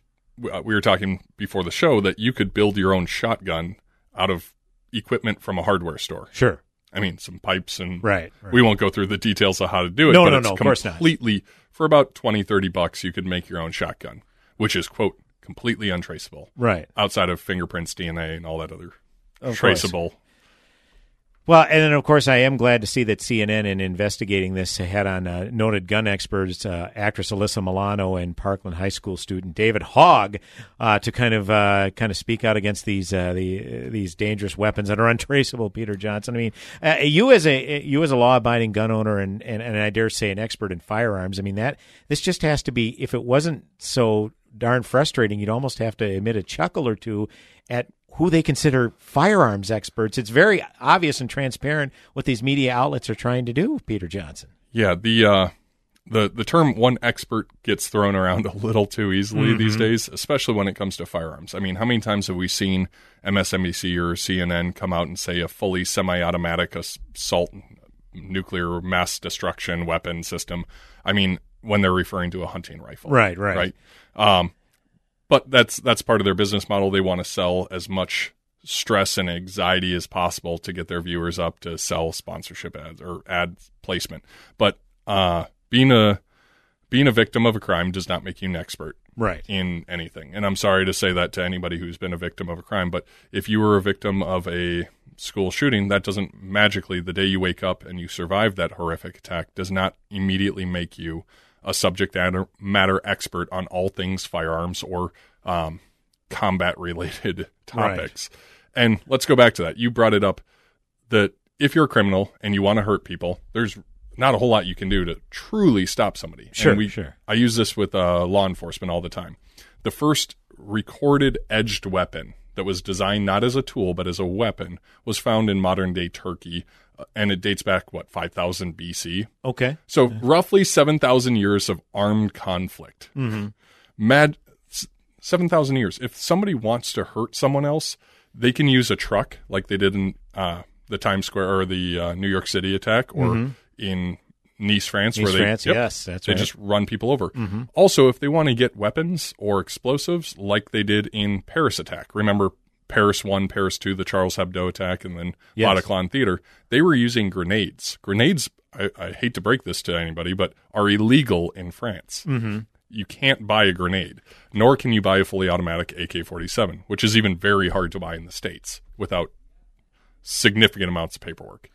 uh, we were talking before the show that you could build your own shotgun out of equipment from a hardware store. Sure. I mean, some pipes and Right, right. we won't go through the details of how to do it. No, but no, it's no, of course not. Completely for about 20, 30 bucks, you could make your own shotgun, which is quote completely untraceable. Right. Outside of fingerprints, DNA, and all that other Of course. Well, and then of course I am glad to see that CNN in investigating this had on uh, noted gun experts, uh, actress Alyssa Milano and Parkland High School student David Hogg, uh, to kind of uh, kind of speak out against these uh, the these dangerous weapons that are untraceable. Peter Johnson, I mean, uh, you as a you as a law abiding gun owner and, and and I dare say an expert in firearms. I mean that this just has to be. If it wasn't so darn frustrating, you'd almost have to emit a chuckle or two at who they consider firearms experts. It's very obvious and transparent what these media outlets are trying to do, Peter Johnson. Yeah, the uh, the the term one expert gets thrown around a little too easily Mm-hmm. these days, especially when it comes to firearms. I mean, how many times have we seen MSNBC or CNN come out and say a fully semi-automatic assault nuclear mass destruction weapon system? I mean, when they're referring to a hunting rifle, Right, right. right. Um, but that's that's part of their business model. They want to sell as much stress and anxiety as possible to get their viewers up to sell sponsorship ads or ad placement. But uh, being a being a victim of a crime does not make you an expert Right. in anything. And I'm sorry to say that to anybody who's been a victim of a crime, but if you were a victim of a school shooting, that doesn't magically the day you wake up and you survive that horrific attack does not immediately make you a subject matter, expert on all things firearms or um, combat related topics. And let's go back to that. You brought it up that if you're a criminal and you want to hurt people, there's not a whole lot you can do to truly stop somebody. Sure, and we, sure. I use this with uh, law enforcement all the time. The first recorded edged weapon that was designed not as a tool but as a weapon was found in modern day Turkey, and it dates back what 5000 BC. Okay. So roughly 7,000 years of armed conflict. Mhm. Mad 7,000 years. If somebody wants to hurt someone else, they can use a truck like they did in uh, the Times Square or the uh, New York City attack or Mhm. in Nice, France, Nice, where they France, yes, that's they right. just run people over. Mhm. Also, if they want to get weapons or explosives like they did in Paris attack, remember Paris 1, Paris 2, the Charles Hebdo attack, and then Yes. Bataclan Theater, they were using grenades. Grenades, I, I hate to break this to anybody, but are illegal in France. Mhm. You can't buy a grenade, nor can you buy a fully automatic AK 47, which is even very hard to buy in the States without significant amounts of paperwork.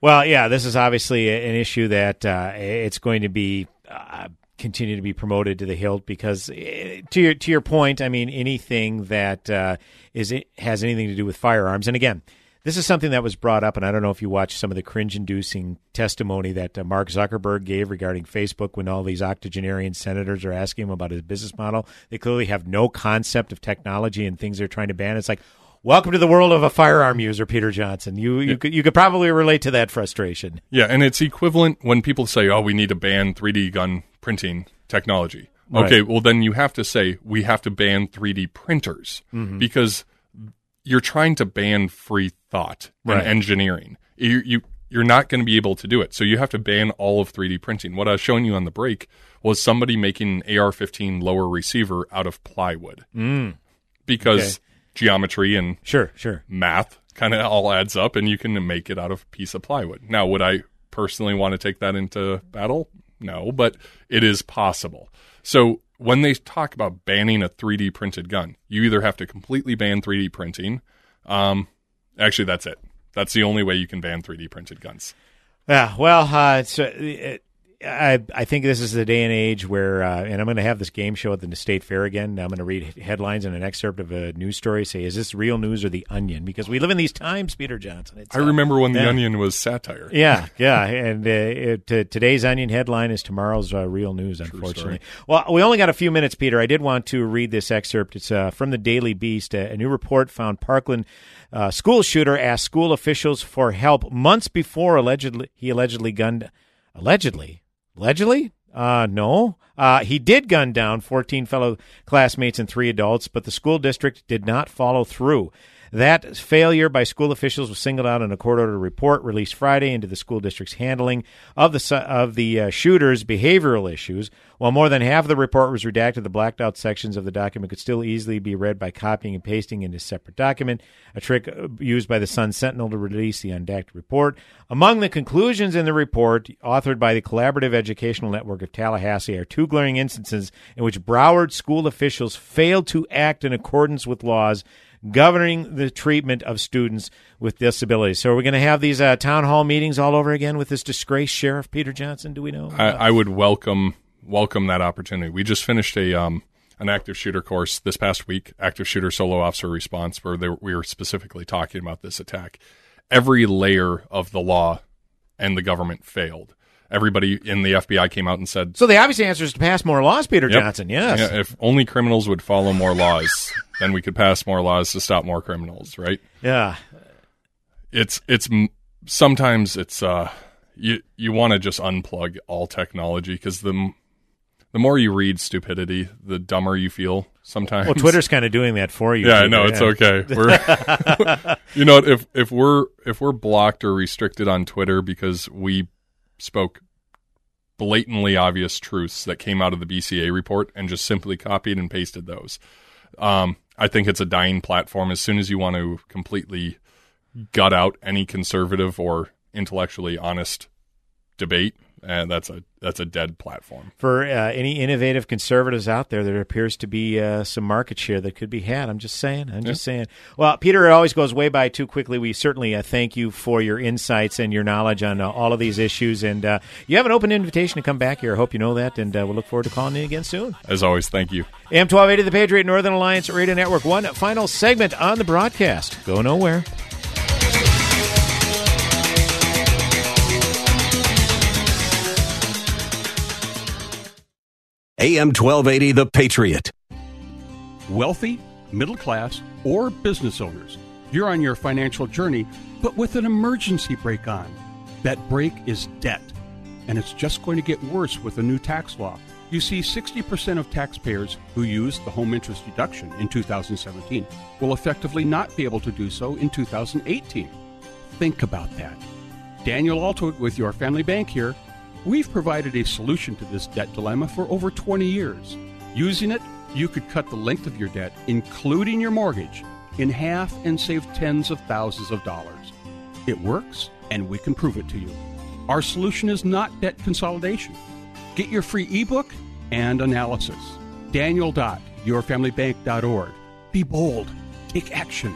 Well, yeah, this is obviously an issue that uh, it's going to be uh, continue to be promoted to the hilt because, eh, to your to your point, I mean anything that uh, is has anything to do with firearms, and again. This is something that was brought up, and I don't know if you watched some of the cringe-inducing testimony that uh, Mark Zuckerberg gave regarding Facebook when all these octogenarian senators are asking him about his business model. They clearly have no concept of technology and things they're trying to ban. It's like, welcome to the world of a firearm user, Peter Johnson. You you could you could probably relate to that frustration. Yeah, and it's equivalent when people say, "Oh, we need to ban 3D gun printing technology." Right. Okay, well then you have to say we have to ban 3D printers Mhm. because you're trying to ban free thought Right. and engineering. You you you're not going to be able to do it. So you have to ban all of 3D printing. What I was showing you on the break was somebody making an AR-15 lower receiver out of plywood Mm. because Okay. Geometry and sure, sure, math kind of all adds up, and you can make it out of a piece of plywood. Now, would I personally want to take that into battle? No, but it is possible. So when they talk about banning a 3D printed gun, you either have to completely ban 3D printing. Um, actually, that's it. That's the only way you can ban 3D printed guns. Yeah, well, uh, it's, uh, it, I I think this is the day and age where, uh, and I'm going to have this game show at the State Fair again. I'm going to read headlines and an excerpt of a news story. Say, is this real news or the Onion? Because we live in these times, Peter Johnson. It's, I remember when The yeah. Onion was satire. Yeah, yeah, and uh, it, uh, today's Onion headline is tomorrow's uh, real news. Unfortunately, well, we only got a few minutes, Peter. I did want to read this excerpt. It's uh, from the Daily Beast. Uh, a new report found Parkland uh, school shooter asked school officials for help months before allegedly he allegedly gunned allegedly allegedly? Uh no. Uh he did gun down 14 fellow classmates and three adults but the school district did not follow through that failure by school officials was singled out in a court order report released Friday into the school district's handling of the of the uh, shooter's behavioral issues. While more than half of the report was redacted, the blacked out sections of the document could still easily be read by copying and pasting into a separate document, a trick uh, used by the Sun Sentinel to release the undacted report. Among the conclusions in the report, authored by the Collaborative Educational Network of Tallahassee, are two glaring instances in which Broward school officials failed to act in accordance with laws governing the treatment of students with disabilities. So, are we going to have these uh, town hall meetings all over again with this disgraced sheriff, Peter Johnson? Do we know? I, I would welcome welcome that opportunity. We just finished a um, an active shooter course this past week, active shooter solo officer response, where they, we were specifically talking about this attack. Every layer of the law and the government failed. Everybody in the FBI came out and said, So, the obvious answer is to pass more laws, Peter Yep. Johnson. Yes. Yeah, if only criminals would follow more laws, then we could pass more laws to stop more criminals, right? Yeah. It's it's sometimes it's uh you you want to just unplug all technology because the the more you read stupidity, the dumber you feel. Sometimes. Well, Twitter's kind of doing that for you. Yeah, Peter, no, it's okay. We're, you know, if if we're if we're blocked or restricted on Twitter because we spoke blatantly obvious truths that came out of the BCA report and just simply copied and pasted those, um, I think it's a dying platform. As soon as you want to completely gut out any conservative or intellectually honest debate, and that's a that's a dead platform. For uh, any innovative conservatives out there, there appears to be uh, some market share that could be had. I'm just saying. I'm just saying. Well, Peter, it always goes way by too quickly. We certainly uh, thank you for your insights and your knowledge on uh, all of these issues. And uh, you have an open invitation to come back here. I hope you know that. And uh, we'll look forward to calling in again soon. As always, thank you. AM 1280, the Patriot Northern Alliance Radio Network. One final segment on the broadcast. Go nowhere. AM 1280, The Patriot. Wealthy, middle class, or business owners, you're on your financial journey, but with an emergency brake on. That brake is debt, and it's just going to get worse with the new tax law. You see, 60% of taxpayers who used the home interest deduction in 2017 will effectively not be able to do so in 2018. Think about that. Daniel Altwood with your family bank here. We've provided a solution to this debt dilemma for over 20 years. Using it, you could cut the length of your debt, including your mortgage, in half and save tens of thousands of dollars. It works, and we can prove it to you. Our solution is not debt consolidation. Get your free ebook and analysis. Daniel.yourfamilybank.org. Be bold. Take action.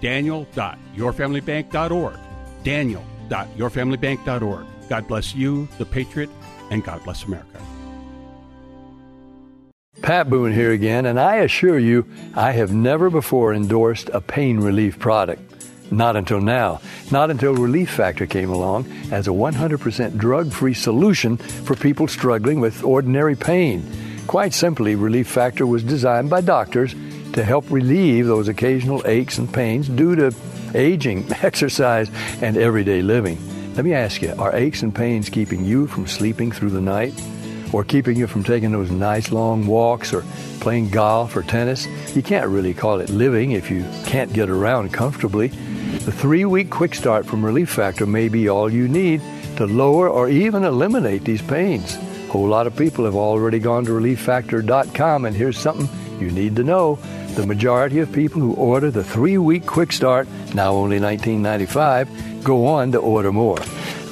Daniel.yourfamilybank.org. Daniel.yourfamilybank.org. God bless you, the Patriot, and God bless America. Pat Boone here again, and I assure you, I have never before endorsed a pain relief product. Not until now. Not until Relief Factor came along as a 100% drug free solution for people struggling with ordinary pain. Quite simply, Relief Factor was designed by doctors to help relieve those occasional aches and pains due to aging, exercise, and everyday living. Let me ask you are aches and pains keeping you from sleeping through the night? Or keeping you from taking those nice long walks or playing golf or tennis? You can't really call it living if you can't get around comfortably. The three week quick start from Relief Factor may be all you need to lower or even eliminate these pains. A whole lot of people have already gone to relieffactor.com, and here's something you need to know. The majority of people who order the three week quick start, now only $19.95, go on to order more.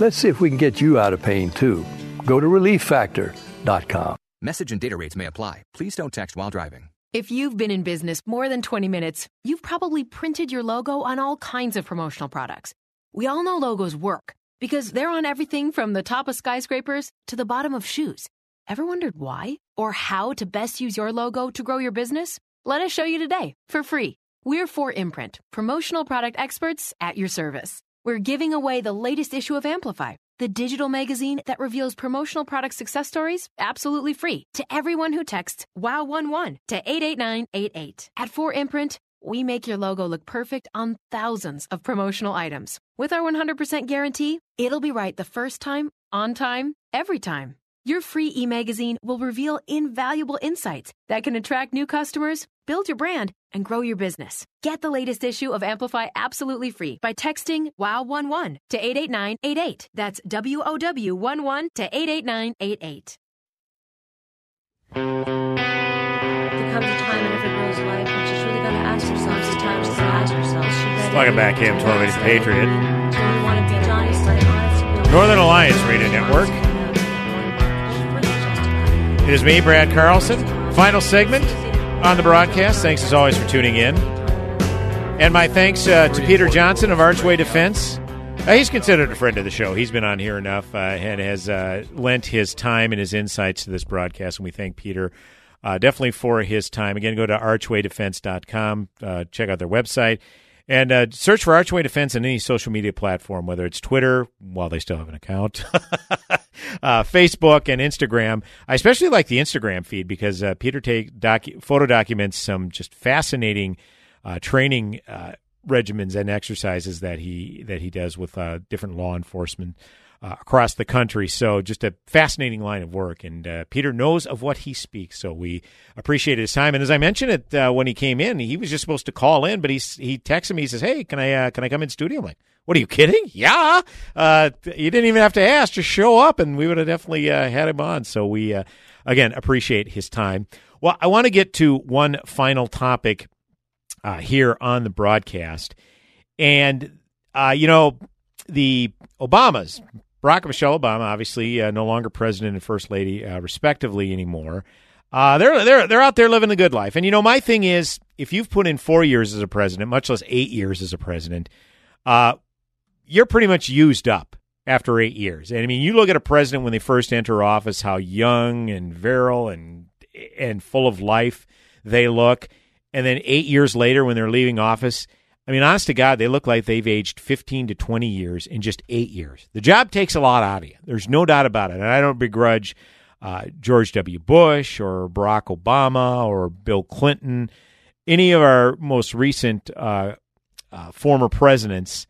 Let's see if we can get you out of pain too. Go to relieffactor.com. Message and data rates may apply. Please don't text while driving. If you've been in business more than 20 minutes, you've probably printed your logo on all kinds of promotional products. We all know logos work because they're on everything from the top of skyscrapers to the bottom of shoes. Ever wondered why or how to best use your logo to grow your business? Let us show you today for free. We're 4imprint, promotional product experts at your service. We're giving away the latest issue of Amplify, the digital magazine that reveals promotional product success stories absolutely free to everyone who texts WOW11 to 88988. At 4Imprint, we make your logo look perfect on thousands of promotional items. With our 100% guarantee, it'll be right the first time, on time, every time. Your free e magazine will reveal invaluable insights that can attract new customers, build your brand, and grow your business. Get the latest issue of Amplify absolutely free by texting WOW11 to 88988. That's W O W 11 to 88988. There comes a time in every girl's life when she's really got to ask herself, sometimes to ask herself, is she ready? Welcome back, AM 1280 Patriot. Do you want to be Johnny's like honest? Northern Alliance Radio Network. It is me, Brad Carlson. Final segment on the broadcast. Thanks as always for tuning in. And my thanks uh, to Peter Johnson of Archway Defense. Uh, he's considered a friend of the show. He's been on here enough uh, and has uh, lent his time and his insights to this broadcast. And we thank Peter uh, definitely for his time. Again, go to archwaydefense.com, uh, check out their website, and uh, search for Archway Defense on any social media platform, whether it's Twitter, while they still have an account, uh, Facebook, and Instagram. I especially like the Instagram feed because uh, Peter take docu- photo documents some just fascinating uh, training uh, regimens and exercises that he that he does with uh, different law enforcement uh, across the country. So just a fascinating line of work, and uh, Peter knows of what he speaks. So we appreciate his time. And as I mentioned it uh, when he came in, he was just supposed to call in, but he he texted me. He says, "Hey, can I uh, can I come in studio?" I'm like, "What are you kidding? Yeah, uh, you didn't even have to ask; just show up, and we would have definitely uh, had him on." So we again appreciate his time. Well, I want to get to one final topic here on the broadcast. And, you know, the Obamas, Barack and Michelle Obama, obviously uh, no longer president and first lady, uh, respectively, anymore. Uh, they're they're they're out there living the good life, and you know my thing is if you've put in four years as a president, much less eight years as a president, uh, you're pretty much used up after eight years. And I mean, you look at a president when they first enter office, how young and virile and and full of life they look, and then eight years later when they're leaving office, I mean, honest to God, they look like they've aged 15 to 20 years in just eight years. The job takes a lot out of you. There's no doubt about it. And I don't begrudge uh, George W. Bush or Barack Obama or Bill Clinton, any of our most recent uh, uh, former presidents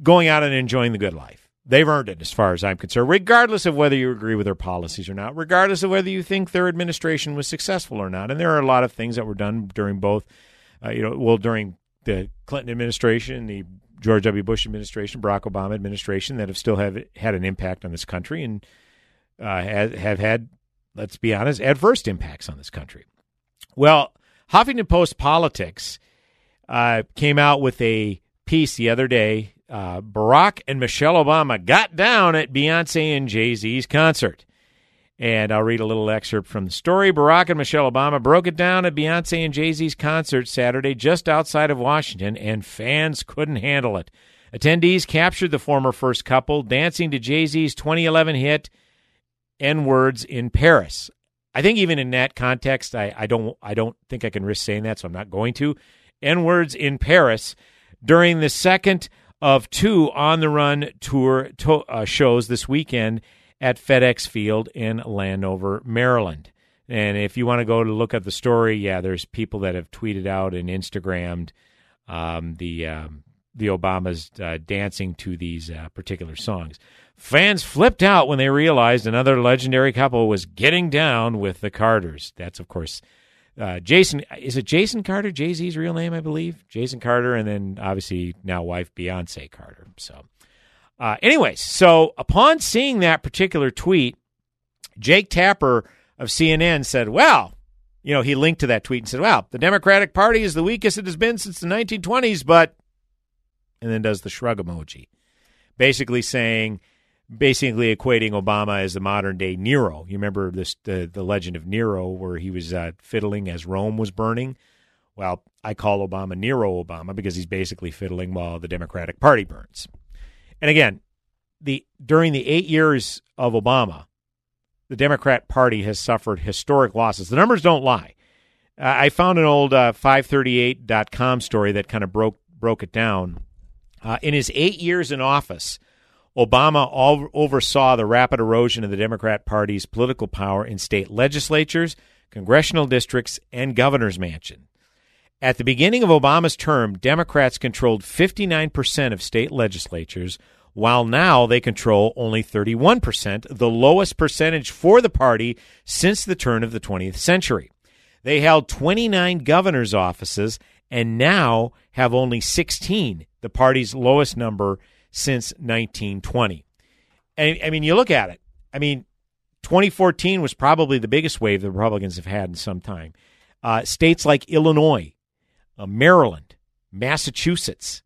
going out and enjoying the good life. They've earned it, as far as I'm concerned, regardless of whether you agree with their policies or not, regardless of whether you think their administration was successful or not. And there are a lot of things that were done during both, uh, you know, well, during the Clinton administration, the George W. Bush administration, Barack Obama administration, that have still have had an impact on this country and uh, have, have had, let's be honest, adverse impacts on this country. Well, Huffington Post Politics uh, came out with a piece the other day. Uh, Barack and Michelle Obama got down at Beyonce and Jay Z's concert. And I'll read a little excerpt from the story. Barack and Michelle Obama broke it down at Beyonce and Jay Z's concert Saturday just outside of Washington, and fans couldn't handle it. Attendees captured the former first couple dancing to Jay Z's 2011 hit N words in Paris. I think even in that context, I, I don't I don't think I can risk saying that, so I'm not going to. N words in Paris during the second of two on the run tour to, uh, shows this weekend at FedEx Field in Landover, Maryland. And if you want to go to look at the story, yeah, there's people that have tweeted out and Instagrammed um, the um, the Obamas uh, dancing to these uh, particular songs. Fans flipped out when they realized another legendary couple was getting down with the Carters. That's of course uh, Jason. Is it Jason Carter? Jay Z's real name, I believe. Jason Carter, and then obviously now wife Beyonce Carter. So. Uh, anyways, so upon seeing that particular tweet, Jake Tapper of CNN said, well, you know, he linked to that tweet and said, well, the Democratic Party is the weakest it has been since the 1920s, but, and then does the shrug emoji, basically saying, basically equating Obama as the modern day Nero. You remember this, the, the legend of Nero where he was uh, fiddling as Rome was burning? Well, I call Obama Nero Obama because he's basically fiddling while the Democratic Party burns. And again, the during the eight years of Obama, the Democrat Party has suffered historic losses. The numbers don't lie. Uh, I found an old uh, 538.com story that kind of broke broke it down. Uh, in his eight years in office, Obama all, oversaw the rapid erosion of the Democrat Party's political power in state legislatures, congressional districts, and governor's mansion. At the beginning of Obama's term, Democrats controlled 59% of state legislatures, while now they control only 31%, the lowest percentage for the party since the turn of the 20th century. They held 29 governor's offices and now have only 16, the party's lowest number since 1920. And I mean, you look at it. I mean, 2014 was probably the biggest wave the Republicans have had in some time. Uh, states like Illinois, uh, Maryland, Massachusetts,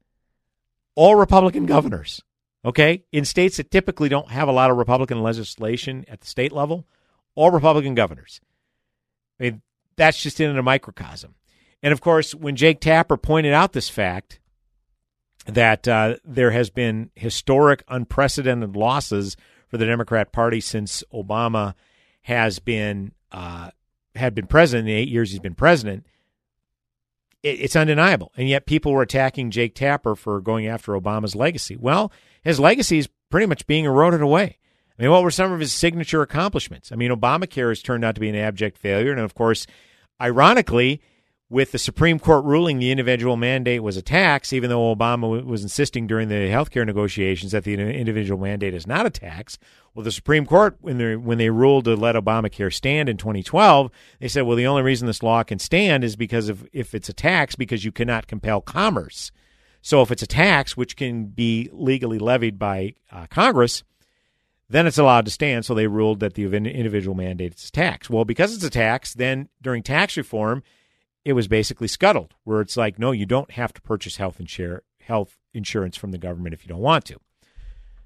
all Republican governors. Okay, in states that typically don't have a lot of Republican legislation at the state level, all Republican governors. I mean, that's just in a microcosm. And of course, when Jake Tapper pointed out this fact that uh, there has been historic, unprecedented losses for the Democrat Party since Obama has been uh, had been president in the eight years he's been president, it, it's undeniable. And yet, people were attacking Jake Tapper for going after Obama's legacy. Well, his legacy is pretty much being eroded away. I mean, what were some of his signature accomplishments? I mean, Obamacare has turned out to be an abject failure, and of course, ironically, with the Supreme Court ruling the individual mandate was a tax, even though Obama was insisting during the health care negotiations that the individual mandate is not a tax. Well, the Supreme Court, when they when they ruled to let Obamacare stand in 2012, they said, well, the only reason this law can stand is because of if it's a tax, because you cannot compel commerce. So if it's a tax which can be legally levied by uh, Congress, then it's allowed to stand. So they ruled that the individual mandate is a tax. Well, because it's a tax, then during tax reform it was basically scuttled, where it's like, no, you don't have to purchase health, health insurance from the government if you don't want to.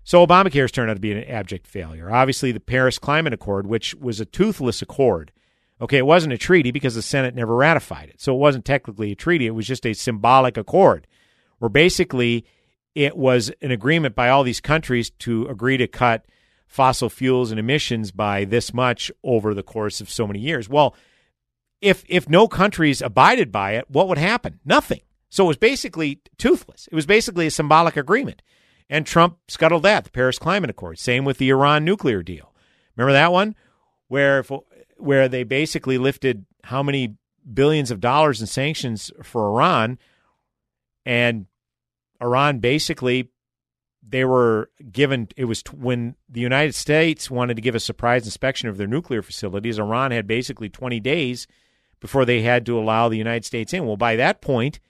So Obamacare has turned out to be an abject failure. Obviously, the Paris Climate Accord, which was a toothless accord, okay, it wasn't a treaty because the Senate never ratified it. So it wasn't technically a treaty, it was just a symbolic accord, where basically it was an agreement by all these countries to agree to cut fossil fuels and emissions by this much over the course of so many years. Well, if if no countries abided by it, what would happen? Nothing. So it was basically toothless. It was basically a symbolic agreement. And Trump scuttled that, the Paris Climate Accord. Same with the Iran nuclear deal. Remember that one? Where if, where they basically lifted how many billions of dollars in sanctions for Iran and Iran basically they were given it was t- when the United States wanted to give a surprise inspection of their nuclear facilities Iran had basically 20 days before they had to allow the United States in. Well, by that point,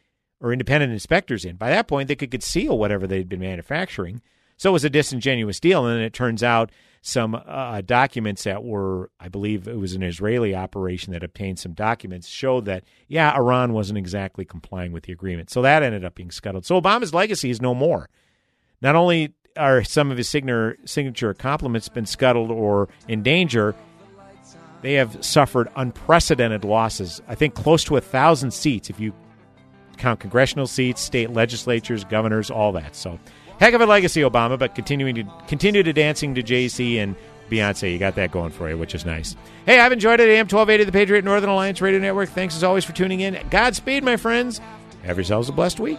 or independent inspectors in, by that point, they could conceal whatever they'd been manufacturing. So it was a disingenuous deal. And then it turns out some uh, documents that were, I believe it was an Israeli operation that obtained some documents, showed that, yeah, Iran wasn't exactly complying with the agreement. So that ended up being scuttled. So Obama's legacy is no more. Not only are some of his signature, accomplishments been scuttled or in danger, they have suffered unprecedented losses. I think close to a thousand seats, if you count congressional seats, state legislatures, governors, all that. So, heck of a legacy, Obama. But continuing to continue to dancing to Jay-Z and Beyonce, you got that going for you, which is nice. Hey, I've enjoyed it. AM twelve eighty, the Patriot Northern Alliance Radio Network. Thanks as always for tuning in. Godspeed, my friends. Have yourselves a blessed week.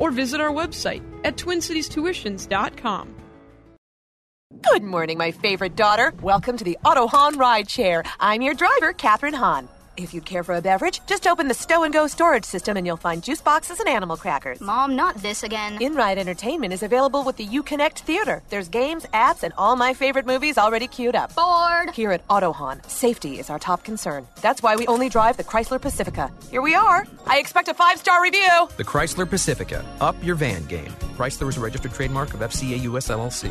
or visit our website at twincitiestuitions.com. Good morning, my favorite daughter. Welcome to the Auto Hahn Rideshare. I'm your driver, Catherine Hahn. If you'd care for a beverage, just open the Stow and Go storage system and you'll find juice boxes and animal crackers. Mom, not this again. In ride entertainment is available with the Uconnect Theater. There's games, apps, and all my favorite movies already queued up. Bored. Here at Auto Hahn, safety is our top concern. That's why we only drive the Chrysler Pacifica. Here we are. I expect a five star review. The Chrysler Pacifica. Up your van game. Chrysler is a registered trademark of FCA US LLC.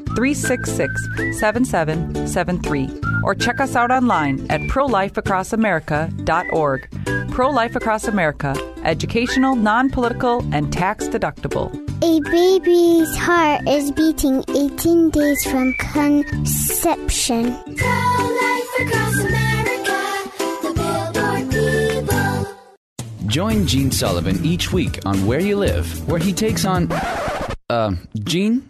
366 7773 or check us out online at prolifeacrossamerica.org. Pro Life Across America, educational, non political, and tax deductible. A baby's heart is beating 18 days from conception. Pro Life Across America, the billboard people. Join Gene Sullivan each week on Where You Live, where he takes on. Uh, Gene,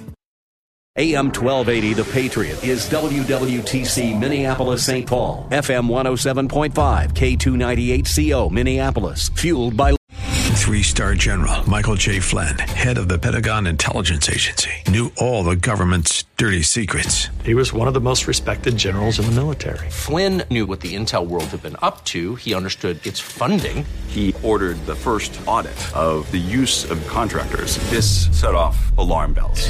AM 1280 The Patriot is WWTC Minneapolis St. Paul, FM 107.5, K298CO Minneapolis, fueled by Three star general Michael J. Flynn, head of the Pentagon Intelligence Agency, knew all the government's dirty secrets. He was one of the most respected generals in the military. Flynn knew what the intel world had been up to. He understood its funding. He ordered the first audit of the use of contractors. This set off alarm bells.